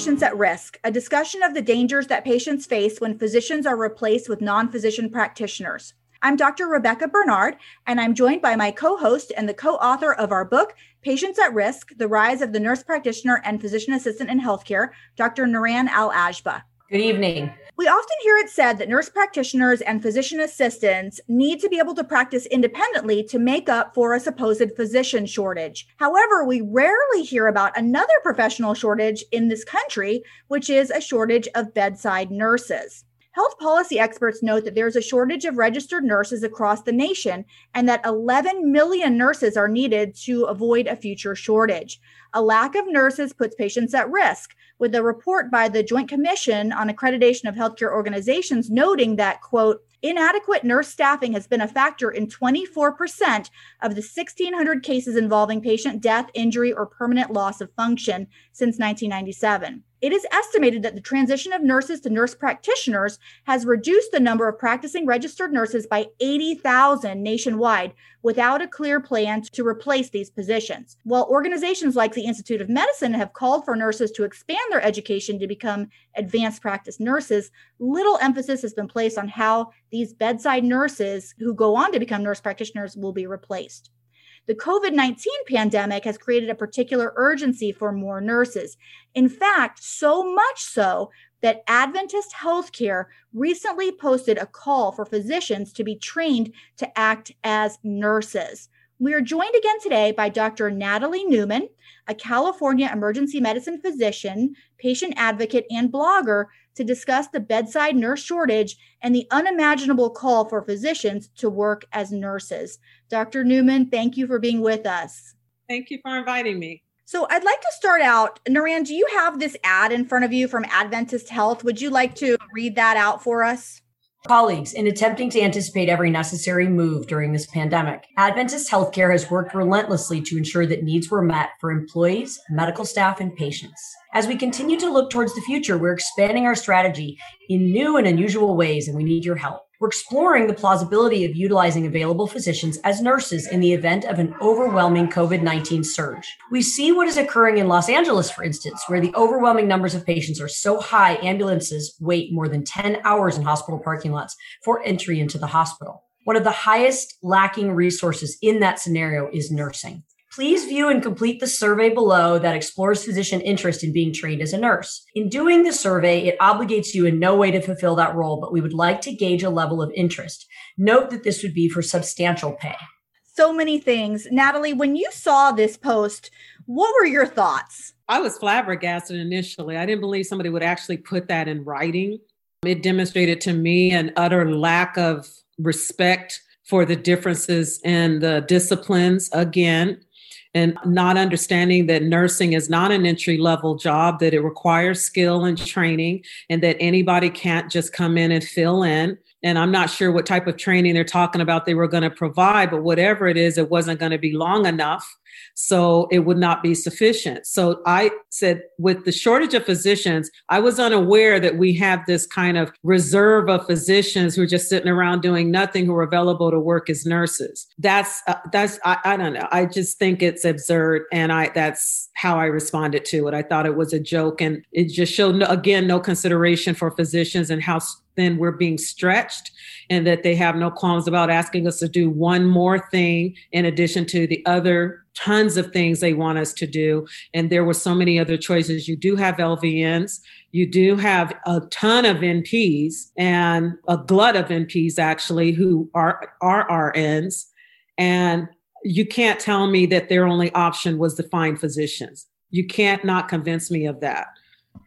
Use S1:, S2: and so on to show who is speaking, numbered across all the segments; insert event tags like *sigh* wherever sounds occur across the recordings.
S1: Patients at Risk, a discussion of the dangers that patients face when physicians are replaced with non physician practitioners. I'm Dr. Rebekah Bernard, and I'm joined by my co host and the co author of our book, Patients at Risk The Rise of the Nurse Practitioner and Physician Assistant in Healthcare, Dr. Niran Al-Agba.
S2: Good evening.
S1: We often hear it said that nurse practitioners and physician assistants need to be able to practice independently to make up for a supposed physician shortage. However, we rarely hear about another professional shortage in this country, which is a shortage of bedside nurses. Health policy experts note that there's a shortage of registered nurses across the nation and that 11 million nurses are needed to avoid a future shortage. A lack of nurses puts patients at risk, with a report by the Joint Commission on Accreditation of Healthcare Organizations noting that, quote, inadequate nurse staffing has been a factor in 24% of the 1,600 cases involving patient death, injury, or permanent loss of function since 1997. It is estimated that the transition of nurses to nurse practitioners has reduced the number of practicing registered nurses by 80,000 nationwide without a clear plan to replace these positions. While organizations like the Institute of Medicine have called for nurses to expand their education to become advanced practice nurses, little emphasis has been placed on how these bedside nurses who go on to become nurse practitioners will be replaced. The COVID 19 pandemic has created a particular urgency for more nurses. In fact, so much so that Adventist Healthcare recently posted a call for physicians to be trained to act as nurses. We are joined again today by Dr. Natalie Newman, a California emergency medicine physician, patient advocate, and blogger to discuss the bedside nurse shortage and the unimaginable call for physicians to work as nurses. Dr. Newman, thank you for being with us.
S3: Thank you for inviting me.
S1: So I'd like to start out. Niran, do you have this ad in front of you from Adventist Health? Would you like to read that out for us?
S2: Colleagues, in attempting to anticipate every necessary move during this pandemic, Adventist Healthcare has worked relentlessly to ensure that needs were met for employees, medical staff, and patients. As we continue to look towards the future, we're expanding our strategy in new and unusual ways, and we need your help. We're exploring the plausibility of utilizing available physicians as nurses in the event of an overwhelming COVID 19 surge. We see what is occurring in Los Angeles, for instance, where the overwhelming numbers of patients are so high, ambulances wait more than 10 hours in hospital parking lots for entry into the hospital. One of the highest lacking resources in that scenario is nursing. Please view and complete the survey below that explores physician interest in being trained as a nurse. In doing the survey, it obligates you in no way to fulfill that role, but we would like to gauge a level of interest. Note that this would be for substantial pay.
S1: So many things. Natalie, when you saw this post, what were your thoughts?
S3: I was flabbergasted initially. I didn't believe somebody would actually put that in writing. It demonstrated to me an utter lack of respect for the differences in the disciplines. Again, and not understanding that nursing is not an entry level job, that it requires skill and training, and that anybody can't just come in and fill in. And I'm not sure what type of training they're talking about they were going to provide, but whatever it is, it wasn't going to be long enough so it would not be sufficient. So I said, with the shortage of physicians, I was unaware that we have this kind of reserve of physicians who are just sitting around doing nothing, who are available to work as nurses. That's uh, that's I, I don't know. I just think it's absurd, and I that's how I responded to it. I thought it was a joke, and it just showed no, again no consideration for physicians and how then we're being stretched and that they have no qualms about asking us to do one more thing in addition to the other tons of things they want us to do. And there were so many other choices. You do have LVNs, you do have a ton of NPs and a glut of NPs actually who are, are RNs. And you can't tell me that their only option was to find physicians. You can't not convince me of that.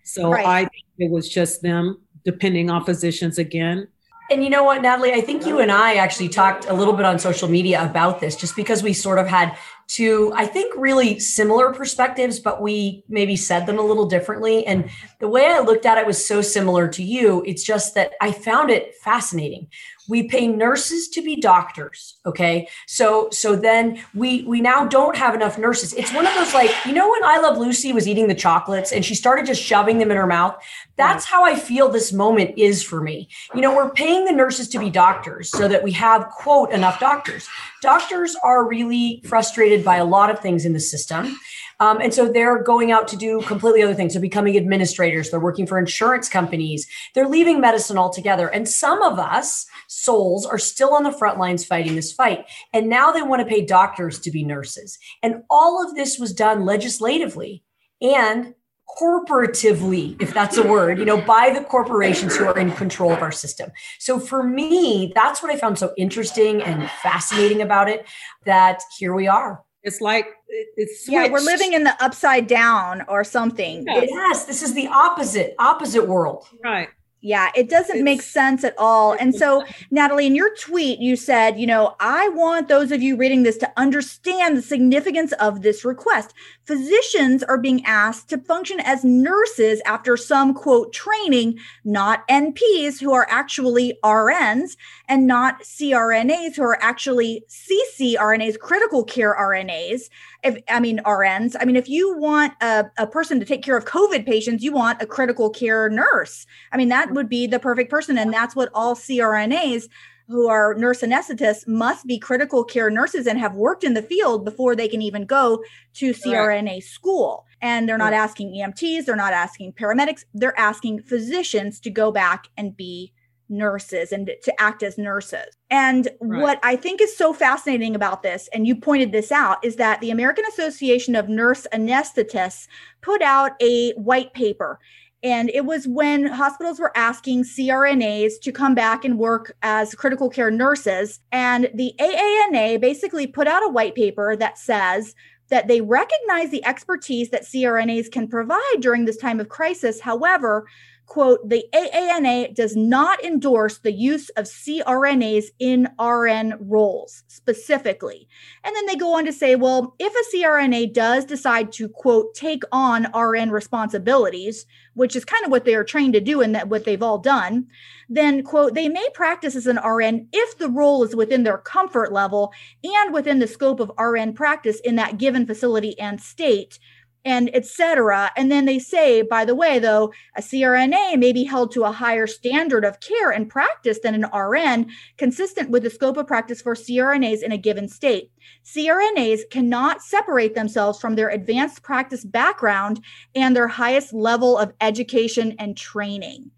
S3: So right. I think it was just them depending on physicians again.
S2: And you know what, Natalie, I think you and I actually talked a little bit on social media about this just because we sort of had two, I think, really similar perspectives, but we maybe said them a little differently. And the way I looked at it was so similar to you. It's just that I found it fascinating we pay nurses to be doctors okay? So so then we we now don't have enough nurses. It's one of those like you know when i love lucy was eating the chocolates and she started just shoving them in her mouth? That's how i feel this moment is for me. You know we're paying the nurses to be doctors so that we have quote enough doctors. Doctors are really frustrated by a lot of things in the system Um, and so they're going out to do completely other things. They're becoming administrators. They're working for insurance companies. They're leaving medicine altogether. And some of us, souls, are still on the front lines fighting this fight. And now they want to pay doctors to be nurses. And all of this was done legislatively and corporatively, if that's a word, you know, by the corporations who are in control of our system. So for me, that's what I found so interesting and fascinating about it that here we are.
S3: It's like it's
S1: switched. yeah, we're living in the upside down or something.
S2: Yes, yes this is the opposite opposite world.
S3: Right.
S1: Yeah, it doesn't it's, make sense at all. And so, *laughs* Natalie, in your tweet, you said, you know, I want those of you reading this to understand the significance of this request. Physicians are being asked to function as nurses after some quote training, not NPs who are actually RNs and not CRNAs who are actually CCRNAs, critical care RNAs if I mean RNs, I mean, if you want a, a person to take care of COVID patients, you want a critical care nurse. I mean, that would be the perfect person. And that's what all CRNAs who are nurse anesthetists must be critical care nurses and have worked in the field before they can even go to CRNA school. And they're not asking EMTs, they're not asking paramedics, they're asking physicians to go back and be nurses and to act as nurses. And right. what I think is so fascinating about this, and you pointed this out, is that the American Association of Nurse Anesthetists put out a white paper. And it was when hospitals were asking CRNAs to come back and work as critical care nurses. And the AANA basically put out a white paper that says that they recognize the expertise that CRNAs can provide during this time of crisis. However, quote, the AANA does not endorse the use of CRNAs in RN roles specifically. And then they go on to say, well, if a CRNA does decide to, quote, take on RN responsibilities, which is kind of what they are trained to do and that what they've all done, then, quote, they may practice as an RN if the role is within their comfort level and within the scope of RN practice in that given facility and state and etc. And then they say, by the way, though, a CRNA may be held to a higher standard of care and practice than an RN, consistent with the scope of practice for CRNAs in a given state. CRNAs cannot separate themselves from their advanced practice background and their highest level of education and training.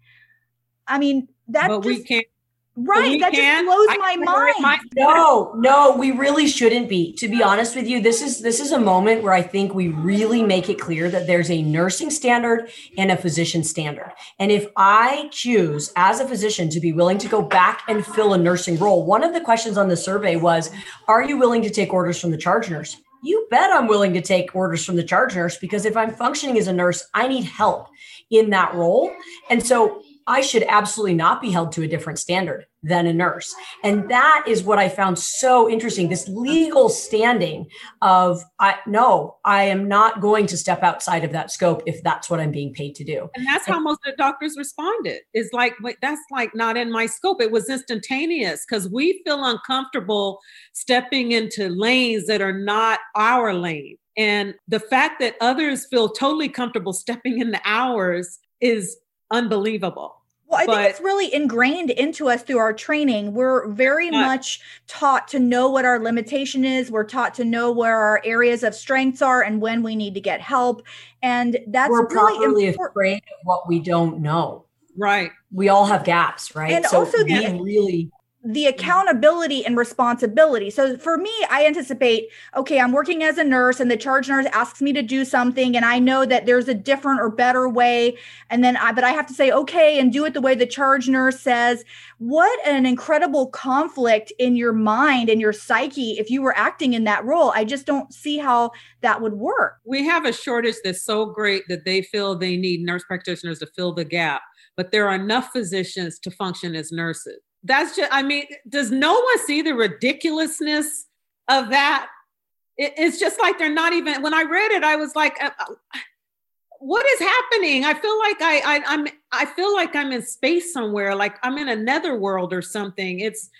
S1: I mean, that
S3: but just, we can't
S1: Right. That just blows my mind.
S2: No, no, we really shouldn't be. To be honest with you, this is this is a moment where I think we really make it clear that there's a nursing standard and a physician standard. And if I choose as a physician to be willing to go back and fill a nursing role, one of the questions on the survey was, are you willing to take orders from the charge nurse? You bet I'm willing to take orders from the charge nurse because if I'm functioning as a nurse, I need help in that role. And so I should absolutely not be held to a different standard than a nurse. And that is what I found so interesting this legal standing of, I no, I am not going to step outside of that scope if that's what I'm being paid to do.
S3: And that's how most of the doctors responded. Is like, wait, that's like not in my scope. It was instantaneous because we feel uncomfortable stepping into lanes that are not our lane. And the fact that others feel totally comfortable *laughs* stepping into ours is unbelievable.
S1: Well, I but, think it's really ingrained into us through our training. We're very much taught to know what our limitation is. We're taught to know where our areas of strengths are and when we need to get help. And that's
S2: we're
S1: really
S2: important. afraid of what we don't know.
S3: Right.
S2: We all have gaps, right?
S1: And so also the, really the mm-hmm. accountability and responsibility. So for me, I anticipate, okay, I'm working as a nurse and the charge nurse asks me to do something and I know that there's a different or better way and then I but I have to say okay and do it the way the charge nurse says. What an incredible conflict in your mind and your psyche if you were acting in that role. I just don't see how that would work.
S3: We have a shortage that's so great that they feel they need nurse practitioners to fill the gap, but there are enough physicians to function as nurses that's just i mean does no one see the ridiculousness of that? It, it's just like they're not even when i read it i was like uh, uh, what is happening? I feel like I, I i'm i feel like i'm in space somewhere like i'm in another world or something. It's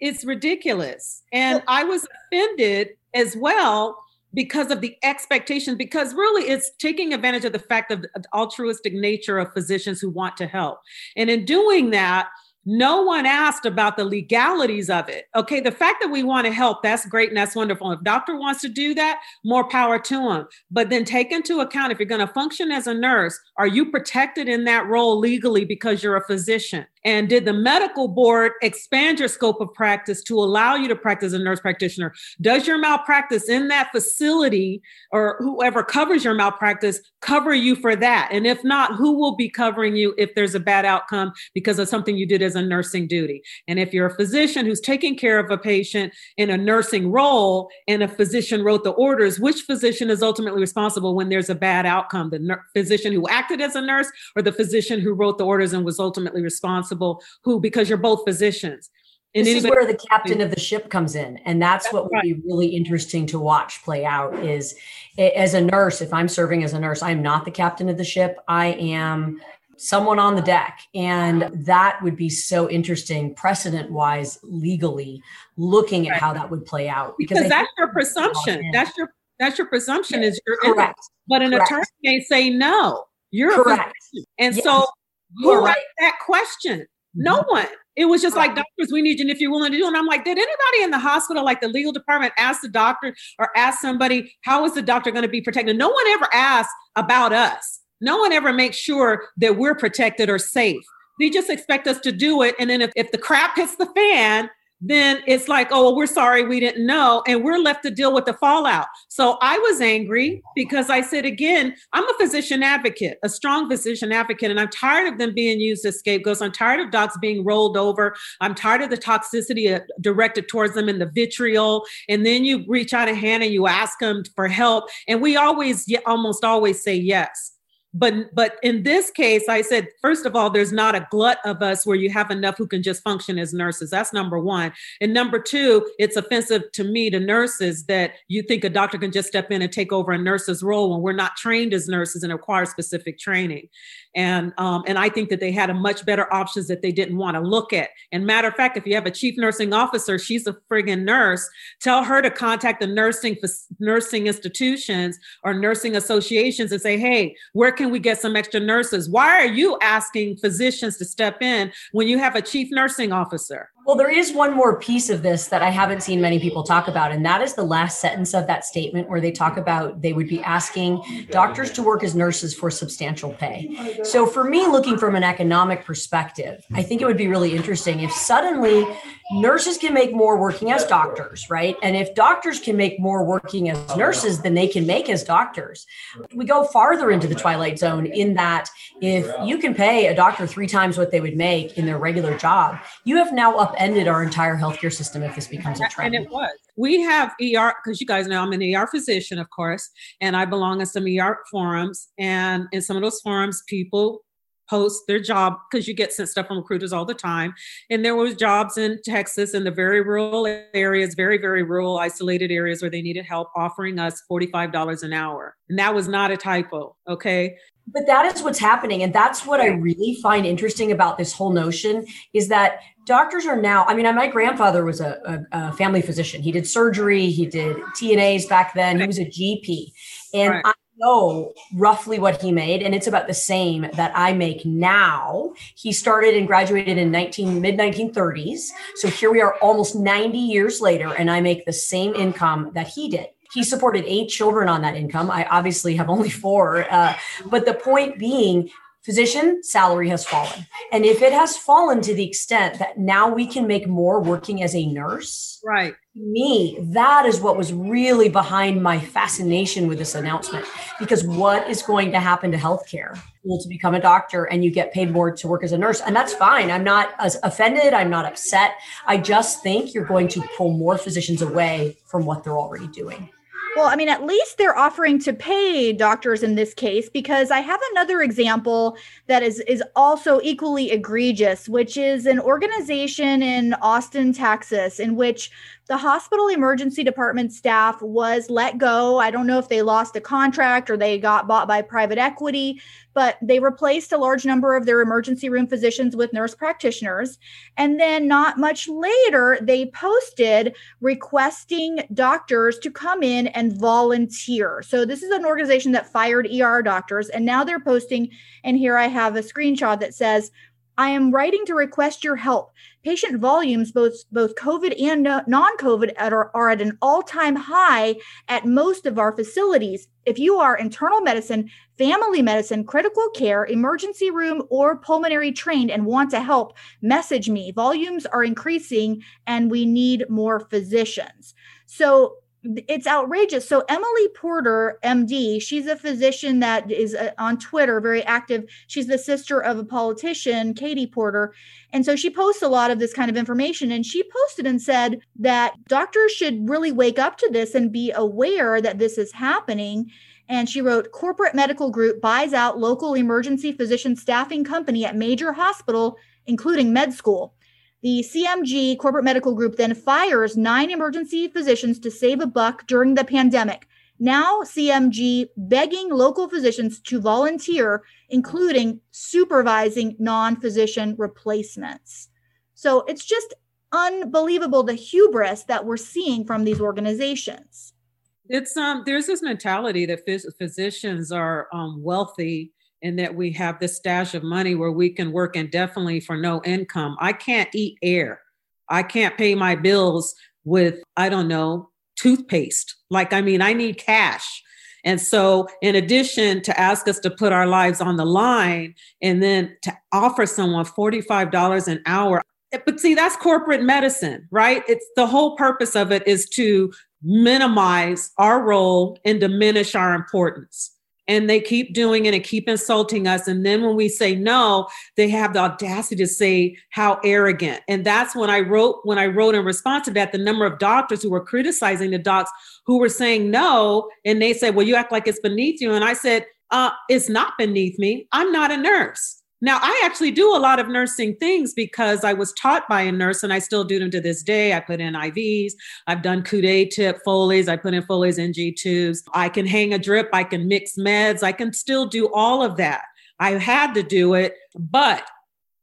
S3: it's ridiculous. And i was offended as well because of the expectations because really it's taking advantage of the fact of the altruistic nature of physicians who want to help. And in doing that no one asked about the legalities of it. Okay, the fact that we want to help, that's great and that's wonderful. If doctor wants to do that, more power to him. But then take into account if you're going to function as a nurse, are you protected in that role legally because you're a physician? And did the medical board expand your scope of practice to allow you to practice as a nurse practitioner? Does your malpractice in that facility or whoever covers your malpractice cover you for that? And if not, who will be covering you if there's a bad outcome because of something you did as a nursing duty? And if you're a physician who's taking care of a patient in a nursing role and a physician wrote the orders, which physician is ultimately responsible when there's a bad outcome? The ner- physician who acted as a nurse or the physician who wrote the orders and was ultimately responsible? Who, because you're both physicians.
S2: And this is where the captain of the ship comes in, and that's, that's what would right. be really interesting to watch play out. Is as a nurse, if I'm serving as a nurse, I'm not the captain of the ship. I am someone on the deck, and that would be so interesting, precedent wise, legally, looking at right. how that would play out.
S3: Because, because that's your presumption. That's your that's your presumption is your correct. But an correct. attorney may say no. You're correct, and yes. so who right. that question? No mm-hmm. one. It was just right. like doctors, we need you, and if you're willing to do. And I'm like, did anybody in the hospital, like the legal department, ask the doctor or ask somebody, how is the doctor going to be protected? No one ever asked about us. No one ever makes sure that we're protected or safe. They just expect us to do it. And then if, if the crap hits the fan, then it's like, oh, well, we're sorry, we didn't know. And we're left to deal with the fallout. So I was angry because I said, again, I'm a physician advocate, a strong physician advocate, and I'm tired of them being used as scapegoats. I'm tired of docs being rolled over. I'm tired of the toxicity uh, directed towards them and the vitriol. And then you reach out a hand and you ask them for help. And we always, almost always say yes but but in this case i said first of all there's not a glut of us where you have enough who can just function as nurses. That's number one. And number two it's offensive to me to nurses that you think a doctor can just step in and take over a nurse's role when we're not trained as nurses and require specific training and um, and i think that they had a much better options that they didn't want to look at and matter of fact if you have a chief nursing officer she's a friggin nurse tell her to contact the nursing nursing institutions or nursing associations and say hey where can can we get some extra nurses? Why are you asking physicians to step in when you have a chief nursing officer?
S2: Well, there is one more piece of this that I haven't seen many people talk about, and that is the last sentence of that statement where they talk about they would be asking doctors to work as nurses for substantial pay. So, for me, looking from an economic perspective, I think it would be really interesting if suddenly nurses can make more working as doctors, right? And if doctors can make more working as oh, nurses than they can make as doctors, we go farther into the twilight zone in that if you can pay a doctor three times what they would make in their regular job, you have now up upended our entire healthcare system if this becomes a trend.
S3: And it was. We have ER because you guys know I'm an ER physician, of course, and I belong in some ER forums. And in some of those forums, people post their job because you get sent stuff from recruiters all the time. And there was jobs in Texas in the very rural areas, very, very rural, isolated areas where they needed help offering us $45 an hour. And that was not a typo. Okay.
S2: But that is what's happening. And that's what I really find interesting about this whole notion is that doctors are now, I mean, my grandfather was a, a, a family physician. He did surgery, he did TNAs back then, he was a GP. And right. I know roughly what he made, and it's about the same that I make now. He started and graduated in 19 mid 1930s. So here we are almost 90 years later, and I make the same income that he did. He supported eight children on that income. I obviously have only four. Uh, but the point being, physician salary has fallen. And if it has fallen to the extent that now we can make more working as a nurse,
S3: right?
S2: Me, that is what was really behind my fascination with this announcement. Because what is going to happen to healthcare? Well, to become a doctor and you get paid more to work as a nurse. And that's fine. I'm not as offended. I'm not upset. I just think you're going to pull more physicians away from what they're already doing.
S1: Well, I mean, at least they're offering to pay doctors in this case because I have another example that is is also equally egregious, which is an organization in Austin, Texas, in which the hospital emergency department staff was let go. I don't know if they lost a contract or they got bought by private equity, but they replaced a large number of their emergency room physicians with nurse practitioners. And then, not much later, they posted requesting doctors to come in and volunteer. So, this is an organization that fired ER doctors, and now they're posting. And here I have a screenshot that says, I am writing to request your help. Patient volumes, both both COVID and non-COVID, are, at an all-time high at most of our facilities. If you are internal medicine, family medicine, critical care, emergency room, or pulmonary trained and want to help, message me. Volumes are increasing, and we need more physicians. So it's outrageous. So Emily Porter, MD, she's a physician that is uh, on Twitter, very active. She's the sister of a politician, Katie Porter, and so she posts a lot of this kind of information. And she posted and said that doctors should really wake up to this and be aware that this is happening. And she wrote, corporate medical group buys out local emergency physician staffing company at major hospital, including med school. The CMG Corporate Medical Group then fires nine emergency physicians to save a buck during the pandemic. Now, CMG begging local physicians to volunteer, including supervising non physician replacements. So it's just unbelievable the hubris that we're seeing from these organizations.
S3: It's um there's this mentality that phys- physicians are um, wealthy and that we have this stash of money where we can work indefinitely for no income. I can't eat air. I can't pay my bills with, I don't know, toothpaste. Like, I mean, I need cash. And so, in addition to ask us to put our lives on the line and then to offer someone $45 an hour, but see, that's corporate medicine, right? It's the whole purpose of it is to minimize our role and diminish our importance and they keep doing it and keep insulting us. And then when we say no, they have the audacity to say how arrogant. And that's when I wrote when I wrote in response to that the number of doctors who were criticizing the docs who were saying no, and they said, "Well, you act like it's beneath you." And I said, uh, "It's not beneath me. I'm not a nurse." Now, I actually do a lot of nursing things because I was taught by a nurse and I still do them to this day. I put in IVs, I've done Coude tip Foleys, I put in Foleys NG tubes. I can hang a drip, I can mix meds, I can still do all of that. I had to do it, but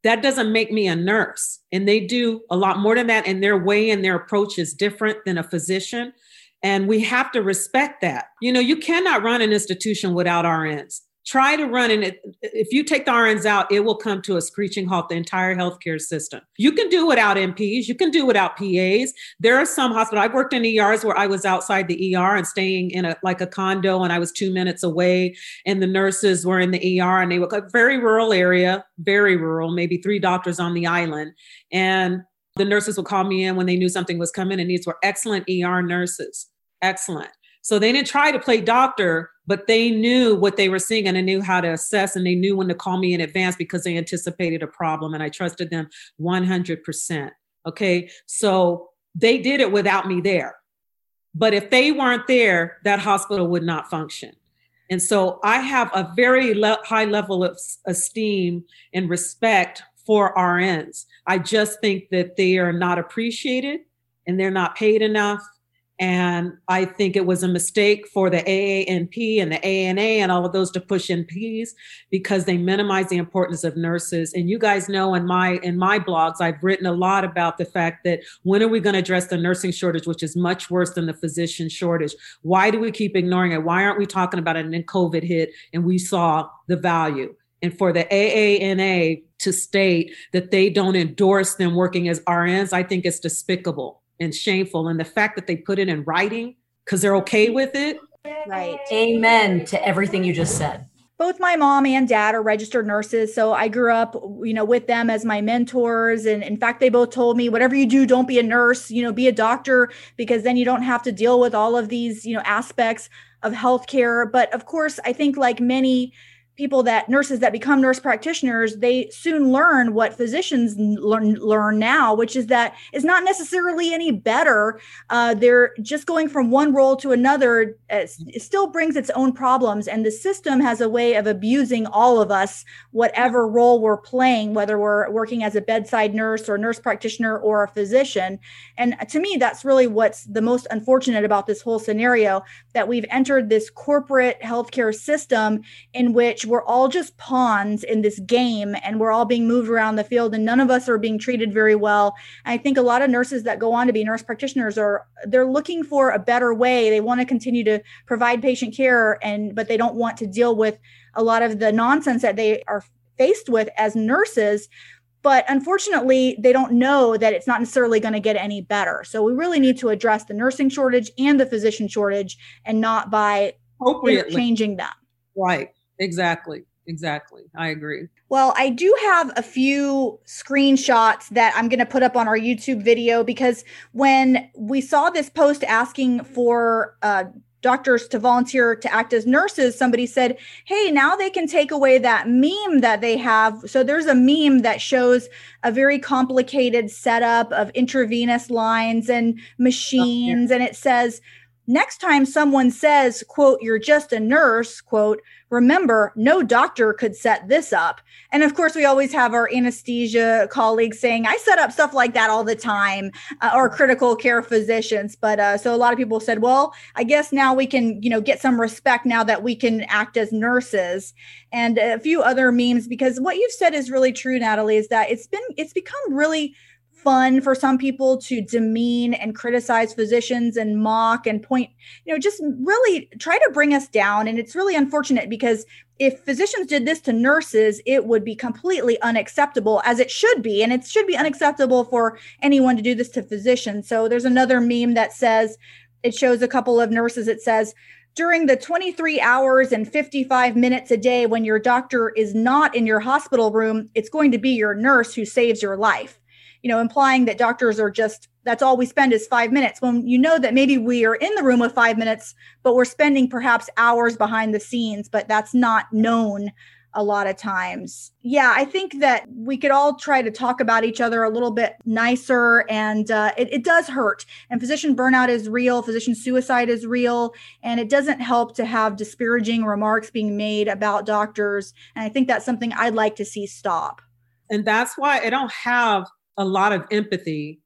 S3: that doesn't make me a nurse. And they do a lot more than that, and their way and their approach is different than a physician. And we have to respect that. You know, you cannot run an institution without RNs try to run and if you take the RNs out, it will come to a screeching halt the entire healthcare system. You can do without NPs, you can do without PAs. There are some hospitals. I've worked in ERs where I was outside the ER and staying in a like a condo and I was two minutes away and the nurses were in the ER and they were a very rural area, very rural, maybe three doctors on the island. And the nurses would call me in when they knew something was coming, and these were excellent ER nurses. Excellent. So they didn't try to play doctor, but they knew what they were seeing and they knew how to assess and they knew when to call me in advance because they anticipated a problem and I trusted them 100%. Okay. So they did it without me there. But if they weren't there, that hospital would not function. And so I have a very le- high level of esteem and respect for RNs. I just think that they are not appreciated and they're not paid enough and I think it was a mistake for the AANP and the ANA and all of those to push NPs because they minimize the importance of nurses. And you guys know in my in my blogs, I've written a lot about the fact that when are we going to address the nursing shortage, which is much worse than the physician shortage? Why do we keep ignoring it? Why aren't we talking about it? And then COVID hit and we saw the value. And for the AANA to state that they don't endorse them working as RNs, I think it's despicable and shameful. And the fact that they put it in writing because they're okay with it.
S2: Right. Amen to everything you just said.
S1: Both my mom and dad are registered nurses. So I grew up, you know, with them as my mentors. And in fact, they both told me, whatever you do, don't be a nurse, you know, be a doctor, because then you don't have to deal with all of these, you know, aspects of healthcare. But of course, I think like many people that nurses that become nurse practitioners they soon learn what physicians learn learn now which is that it's not necessarily any better. Uh, they're just going from one role to another uh, it still brings its own problems and the system has a way of abusing all of us whatever role we're playing whether we're working as a bedside nurse or nurse practitioner or a physician. And to me that's really what's the most unfortunate about this whole scenario that we've entered this corporate healthcare system in which we're all just pawns in this game and we're all being moved around the field and none of us are being treated very well. And I think a lot of nurses that go on to be nurse practitioners are they're looking for a better way. They want to continue to provide patient care and but they don't want to deal with a lot of the nonsense that they are faced with as nurses but unfortunately, they don't know that it's not necessarily going to get any better. So we really need to address the nursing shortage and the physician shortage and not by changing them.
S3: Right. Exactly. Exactly. I agree.
S1: Well, I do have a few screenshots that I'm going to put up on our YouTube video because when we saw this post asking for uh, doctors to volunteer to act as nurses, somebody said, Hey, now they can take away that meme that they have. So there's a meme that shows a very complicated setup of intravenous lines and machines, and it says, next time someone says quote you're just a nurse quote remember no doctor could set this up. And of course we always have our anesthesia colleagues saying i set up stuff like that all the time uh, or critical care physicians. But uh, so a lot of people said well i guess now we can you know get some respect now that we can act as nurses. And a few other memes because what you've said is really true natalie is that it's been it's become really fun for some people to demean and criticize physicians and mock and point, you know, just really try to bring us down. And it's really unfortunate because if physicians did this to nurses, it would be completely unacceptable, as it should be. And it should be unacceptable for anyone to do this to physicians. So there's another meme that says, it shows a couple of nurses. It says, during the 23 hours and 55 minutes a day when your doctor is not in your hospital room, it's going to be your nurse who saves your life you know, implying that doctors are just that's all we spend is five minutes when you know that maybe we are in the room with five minutes, but we're spending perhaps hours behind the scenes, but that's not known a lot of times. Yeah, I think that we could all try to talk about each other a little bit nicer, and uh, it, it does hurt. And physician burnout is real, physician suicide is real, and it doesn't help to have disparaging remarks being made about doctors. And I think that's something I'd like to see stop.
S3: And that's why I don't have a lot of empathy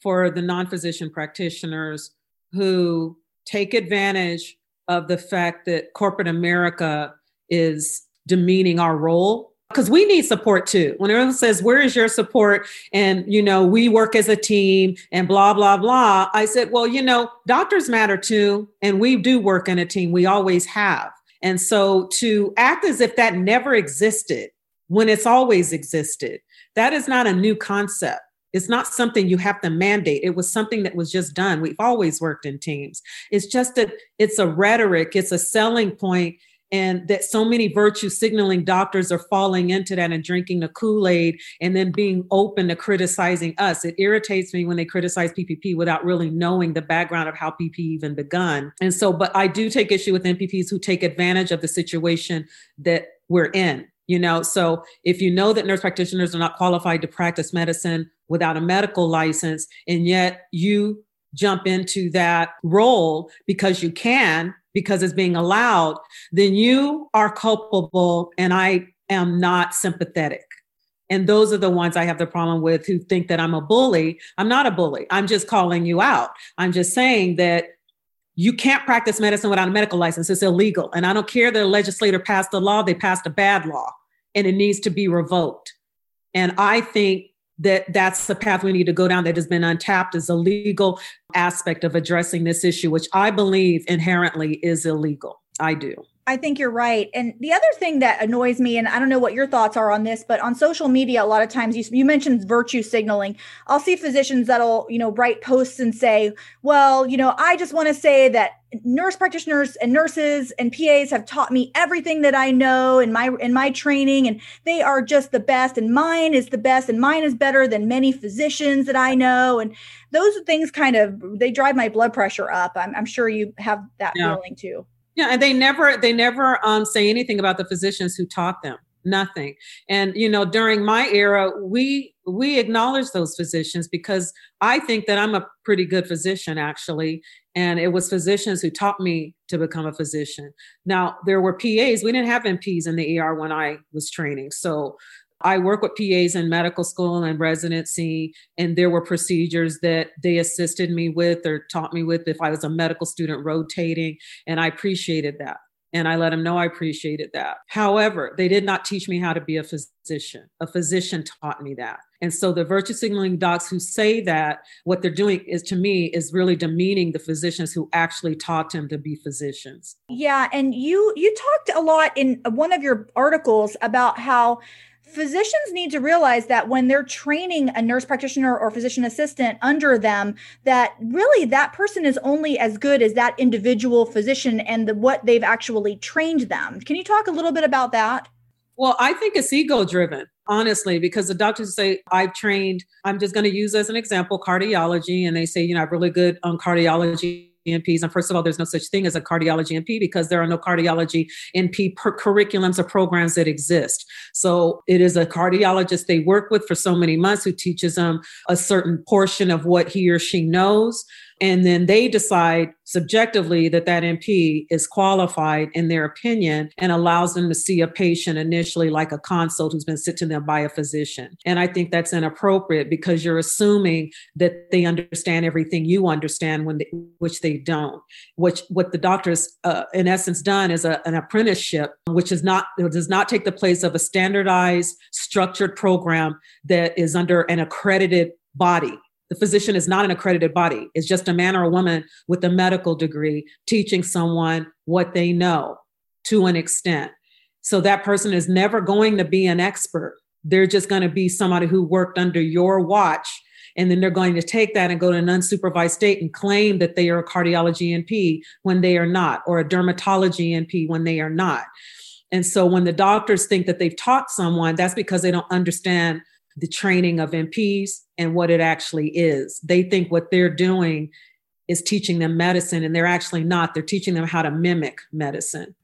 S3: for the non physician practitioners who take advantage of the fact that corporate America is demeaning our role because we need support too. When everyone says, Where is your support? And, you know, we work as a team and blah, blah, blah. I said, Well, you know, doctors matter too. And we do work in a team, we always have. And so to act as if that never existed when it's always existed that is not a new concept. It's not something you have to mandate. It was something that was just done. We've always worked in teams. It's just that it's a rhetoric, it's a selling point, and that so many virtue signaling doctors are falling into that and drinking the Kool Aid and then being open to criticizing us. It irritates me when they criticize PPP without really knowing the background of how PPP even begun. And so, but I do take issue with NPPs who take advantage of the situation that we're in you know so if you know that nurse practitioners are not qualified to practice medicine without a medical license and yet you jump into that role because you can because it's being allowed then you are culpable and i am not sympathetic. And those are the ones i have the problem with who think that i'm a bully. I'm not a bully. I'm just calling you out. I'm just saying that you can't practice medicine without a medical license. It's illegal. And I don't care that a legislator passed a law, they passed a bad law and it needs to be revoked. And I think that that's the path we need to go down that has been untapped is a legal aspect of addressing this issue, which I believe inherently is illegal. I do.
S1: I think you're right. And the other thing that annoys me, and I don't know what your thoughts are on this, but on social media, a lot of times you, you mentioned virtue signaling. I'll see physicians that'll, you know, write posts and say, well, you know, I just want to say that nurse practitioners and nurses and PAs have taught me everything that I know in my in my training and they are just the best and mine is the best and mine is better than many physicians that I know and those things kind of they drive my blood pressure up. I'm, I'm sure you have that yeah. feeling too.
S3: Yeah, and they never they never um, say anything about the physicians who taught them. Nothing. And you know, during my era, we we acknowledge those physicians because I think that I'm a pretty good physician actually, and it was physicians who taught me to become a physician. Now there were PAs. We didn't have NPs in the ER when I was training, so I work with PAs in medical school and residency, and there were procedures that they assisted me with or taught me with if I was a medical student rotating, and I appreciated that. And I let them know I appreciated that. However, they did not teach me how to be a physician. A physician taught me that. And so the virtue signaling docs who say that, what they're doing is to me is really demeaning the physicians who actually taught them to be physicians.
S1: Yeah. And you you talked a lot in one of your articles about how physicians need to realize that when they're training a nurse practitioner or physician assistant under them that really that person is only as good as that individual physician and the, what they've actually trained them. Can you talk a little bit about that?
S3: Well i think it's ego driven honestly because the doctors say i've trained i'm just going to use as an example cardiology and they say you know i'm really good on cardiology NPs. And first of all, there's no such thing as a cardiology NP because there are no cardiology NP per- curriculums or programs that exist. So it is a cardiologist they work with for so many months who teaches them a certain portion of what he or she knows and then they decide subjectively that that NP is qualified in their opinion and allows them to see a patient initially like a consult who's been sent to them by a physician. And I think that's inappropriate because you're assuming that they understand everything you understand when they, which they don't. Which what the doctors uh, in essence done is a, an apprenticeship, which is not does not take the place of a standardized structured program that is under an accredited body the physician is not an accredited body. It's just a man or a woman with a medical degree teaching someone what they know to an extent. So that person is never going to be an expert. They're just going to be somebody who worked under your watch. And then they're going to take that and go to an unsupervised state and claim that they are a cardiology NP when they are not, or a dermatology NP when they are not. And so when the doctors think that they've taught someone, that's because they don't understand the training of NPs and what it actually is. They think what they're doing is teaching them medicine, and they're actually not. They're teaching them how to mimic medicine.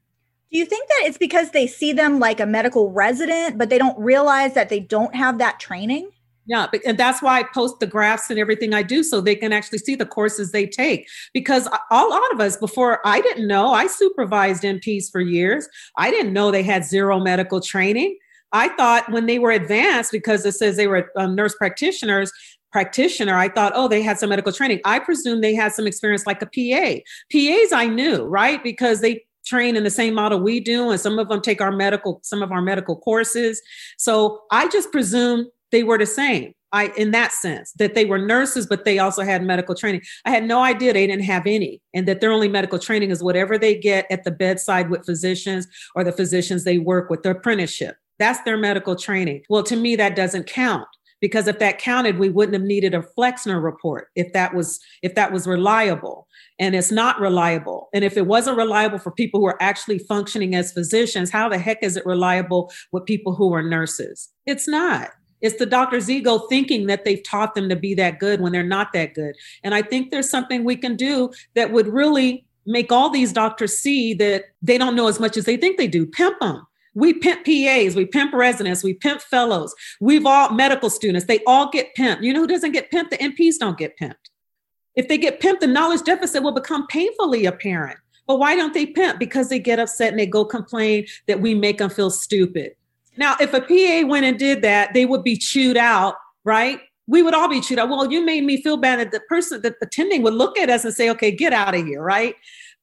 S1: Do you think that it's because they see them like a medical resident, but they don't realize that they don't have that training?
S3: Yeah, and that's why I post the graphs and everything I do so they can actually see the courses they take. Because a lot of us, before I didn't know, I supervised NPs for years. I didn't know they had zero medical training. I thought when they were advanced, because it says they were um, nurse practitioners, practitioner, I thought, oh, they had some medical training. I presume they had some experience like a PA. PAs I knew, right? Because they train in the same model we do, and some of them take our medical, some of our medical courses. So I just presume they were the same. I, in that sense, that they were nurses, but they also had medical training. I had no idea they didn't have any, and that their only medical training is whatever they get at the bedside with physicians or the physicians they work with, their apprenticeship. That's their medical training. Well, to me, that doesn't count because if that counted, we wouldn't have needed a Flexner report if that was if that was reliable. And it's not reliable. And if it wasn't reliable for people who are actually functioning as physicians, how the heck is it reliable with people who are nurses? It's not. It's the doctor's ego thinking that they've taught them to be that good when they're not that good. And I think there's something we can do that would really make all these doctors see that they don't know as much as they think they do. Pimp them we pimp PAs, we pimp residents, we pimp fellows. We've all medical students, they all get pimped. You know who doesn't get pimped? The NPs don't get pimped. If they get pimped, the knowledge deficit will become painfully apparent. But why don't they pimp? Because they get upset and they go complain that we make them feel stupid. Now, if a PA went and did that, they would be chewed out, right? We would all be chewed out. Well, you made me feel bad that the person, that attending would look at us and say, okay, get out of here, right?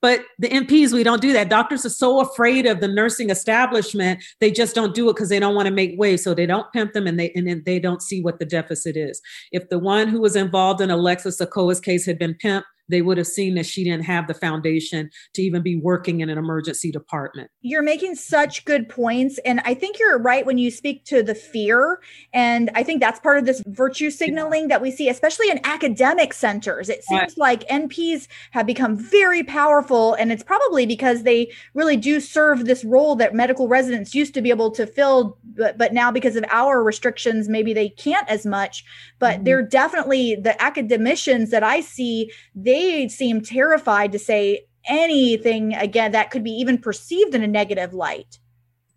S3: But the NPs, we don't do that. Doctors are so afraid of the nursing establishment, they just don't do it because they don't want to make waves. So they don't pimp them and they and they don't see what the deficit is. If the one who was involved in Alexis Akoa's case had been pimped, they would have seen that she didn't have the foundation to even be working in an emergency department.
S1: You're making such good points. And I think you're right when you speak to the fear. And I think that's part of this virtue signaling that we see, especially in academic centers. It seems right. like NPs have become very powerful. And it's probably because they really do serve this role that medical residents used to be able to fill. But, but now, because of our restrictions, maybe they can't as much. But mm-hmm. they're definitely the academicians that I see, they they seem terrified to say anything again that could be even perceived in a negative light.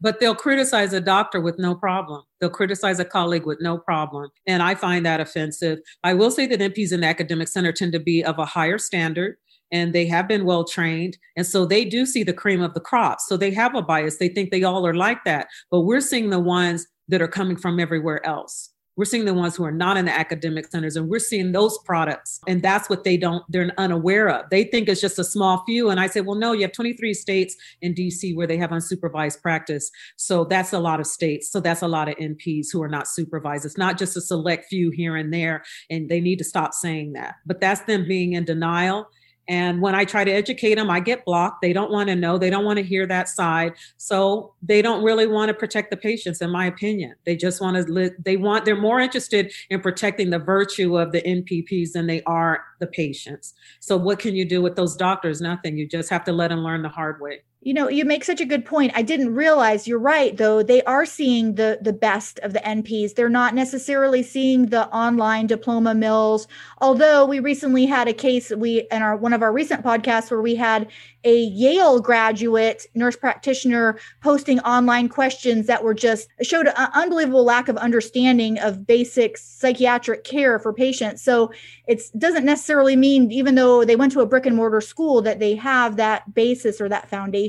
S3: But they'll criticize a doctor with no problem. They'll criticize a colleague with no problem. And I find that offensive. I will say that NPs in the academic center tend to be of a higher standard and they have been well trained. And so they do see the cream of the crop. So they have a bias. They think they all are like that. But we're seeing the ones that are coming from everywhere else. We're seeing the ones who are not in the academic centers and we're seeing those products. And that's what they don't, they're unaware of. They think it's just a small few. And I say, well, no, you have 23 states in DC where they have unsupervised practice. So that's a lot of states. So that's a lot of NPs who are not supervised. It's not just a select few here and there. And they need to stop saying that. But that's them being in denial And when I try to educate them, I get blocked. They don't want to know. They don't want to hear that side. So they don't really want to protect the patients, in my opinion. They just want to, li- they want, they're more interested in protecting the virtue of the NPPs than they are the patients. So what can you do with those doctors? Nothing. You just have to let them learn the hard way.
S1: You know, you make such a good point. I didn't realize you're right though. They are seeing the the best of the NPs. They're not necessarily seeing the online diploma mills. Although we recently had a case we in our one of our recent podcasts where we had a Yale graduate nurse practitioner posting online questions that were just showed an unbelievable lack of understanding of basic psychiatric care for patients. So it doesn't necessarily mean, even though they went to a brick and mortar school, that they have that basis or that foundation.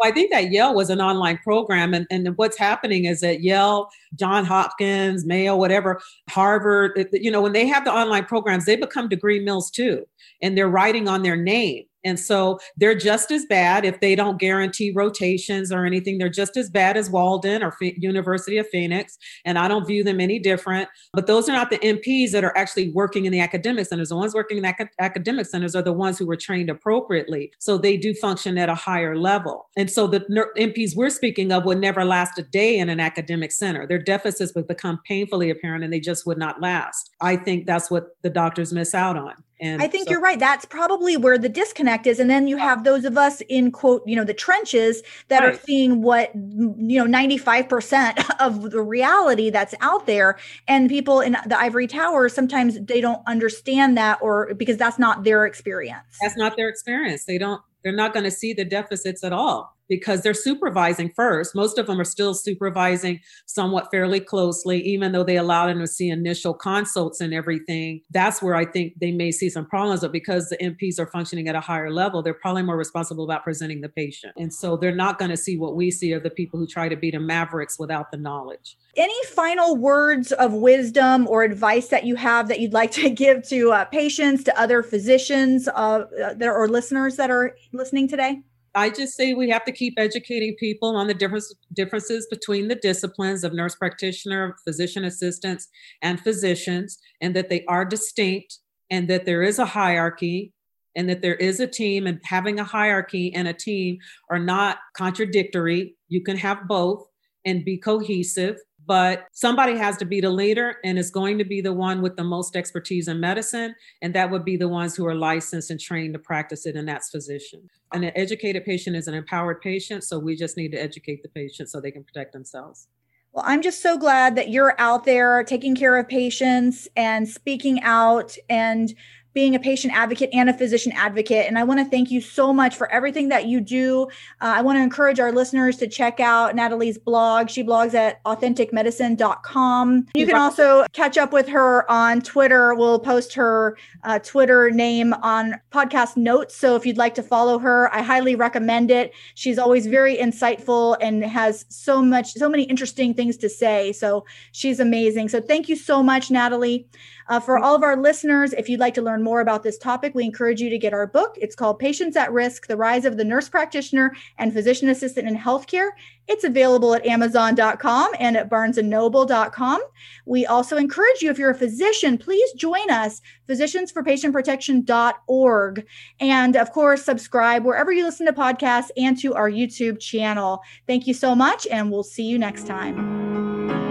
S3: Well, I think that Yale was an online program. And, and what's happening is that Yale, John Hopkins, Mayo, whatever, Harvard, you know, when they have the online programs, they become degree mills too. And they're writing on their name. And so they're just as bad if they don't guarantee rotations or anything. They're just as bad as Walden or University of Phoenix. And I don't view them any different. But those are not the NPs that are actually working in the academic centers. The ones working in the academic centers are the ones who were trained appropriately. So they do function at a higher level. And so the NPs we're speaking of would never last a day in an academic center. Their deficits would become painfully apparent and they just would not last. I think that's what the doctors miss out on.
S1: And I think so, you're right. That's probably where the disconnect is. And then you have those of us in quote, you know, the trenches that right. are seeing what, you know, 95% of the reality that's out there. And people in the ivory tower, sometimes they don't understand that or because that's not their experience.
S3: That's not their experience. They don't, they're not going to see the deficits at all because they're supervising first. Most of them are still supervising somewhat fairly closely, even though they allow them to see initial consults and everything. That's where I think they may see some problems. But because the NPs are functioning at a higher level, they're probably more responsible about presenting the patient. And so they're not going to see what we see of the people who try to be the mavericks without the knowledge.
S1: Any final words of wisdom or advice that you have that you'd like to *laughs* give to uh, patients, to other physicians uh, that or listeners that are listening today?
S3: I just say we have to keep educating people on the difference, differences between the disciplines of nurse practitioner, physician assistants, and physicians, and that they are distinct, and that there is a hierarchy, and that there is a team, and having a hierarchy and a team are not contradictory. You can have both and be cohesive but somebody has to be the leader and it's going to be the one with the most expertise in medicine. And that would be the ones who are licensed and trained to practice it and that's physician and an educated patient is an empowered patient so we just need to educate the patient so they can protect themselves.
S1: Well, I'm just so glad that you're out there taking care of patients and speaking out and being a patient advocate and a physician advocate. And I want to thank you so much for everything that you do. Uh, I want to encourage our listeners to check out Natalie's blog. She blogs at authenticmedicine.com. You can also catch up with her on Twitter. We'll post her uh, Twitter name on podcast notes. So if you'd like to follow her, I highly recommend it. She's always very insightful and has so much, so many interesting things to say. So she's amazing. So thank you so much, Natalie. Uh, for all of our listeners, if you'd like to learn more about this topic, we encourage you to get our book. It's called Patients at Risk The Rise of the Nurse Practitioner and Physician Assistant in Healthcare. It's available at Amazon.com and at BarnesandNoble.com. We also encourage you, if you're a physician, please join us, physiciansforpatientprotection.org. And of course, subscribe wherever you listen to podcasts and to our YouTube channel. Thank you so much, and we'll see you next time.